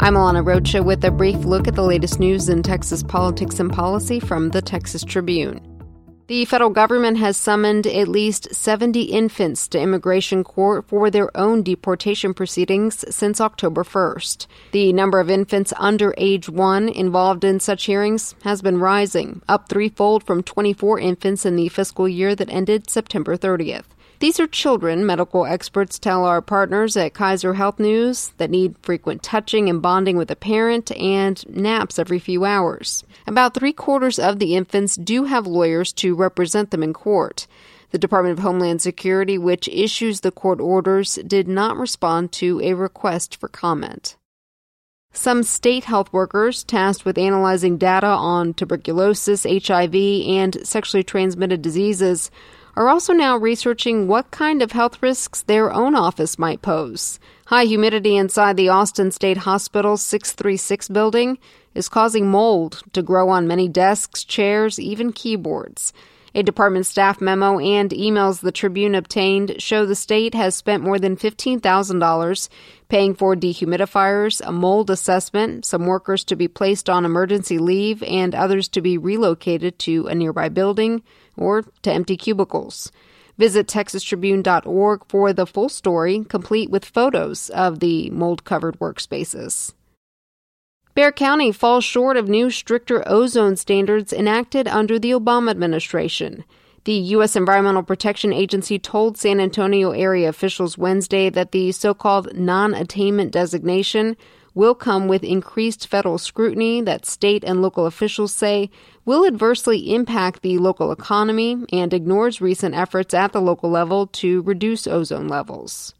I'm Alana Rocha with a brief look at the latest news in Texas politics and policy from the Texas Tribune. The federal government has summoned at least 70 infants to immigration court for their own deportation proceedings since October 1st. The number of infants under age 1 involved in such hearings has been rising, up threefold from 24 infants in the fiscal year that ended September 30th. These are children, medical experts tell our partners at Kaiser Health News, that need frequent touching and bonding with a parent and naps every few hours. About three quarters of the infants do have lawyers to represent them in court. The Department of Homeland Security, which issues the court orders, did not respond to a request for comment. Some state health workers tasked with analyzing data on tuberculosis, HIV, and sexually transmitted diseases are also now researching what kind of health risks their own office might pose. High humidity inside the Austin State Hospital 636 building is causing mold to grow on many desks, chairs, even keyboards. A department staff memo and emails the Tribune obtained show the state has spent more than $15,000 paying for dehumidifiers, a mold assessment, some workers to be placed on emergency leave, and others to be relocated to a nearby building or to empty cubicles. Visit texastribune.org for the full story, complete with photos of the mold covered workspaces. Bexar County falls short of new stricter ozone standards enacted under the Obama administration. The U.S. Environmental Protection Agency told San Antonio area officials Wednesday that the so called non attainment designation will come with increased federal scrutiny that state and local officials say will adversely impact the local economy and ignores recent efforts at the local level to reduce ozone levels.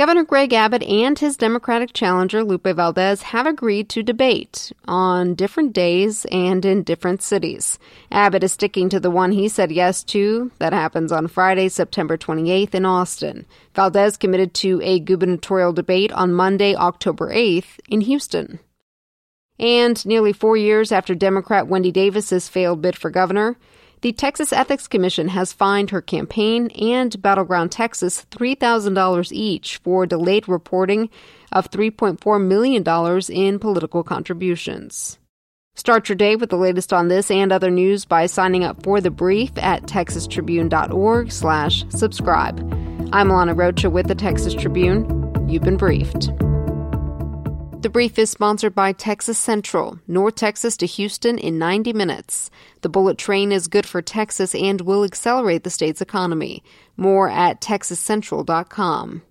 Governor Greg Abbott and his Democratic challenger Lupe Valdez have agreed to debate on different days and in different cities. Abbott is sticking to the one he said yes to that happens on Friday, September 28th in Austin. Valdez committed to a gubernatorial debate on Monday, October 8th in Houston. And nearly four years after Democrat Wendy Davis's failed bid for governor, the Texas Ethics Commission has fined her campaign and Battleground Texas $3,000 each for delayed reporting of $3.4 million in political contributions. Start your day with the latest on this and other news by signing up for the brief at texastribune.org slash subscribe. I'm Alana Rocha with the Texas Tribune. You've been briefed. The brief is sponsored by Texas Central, North Texas to Houston in 90 minutes. The bullet train is good for Texas and will accelerate the state's economy. More at texascentral.com.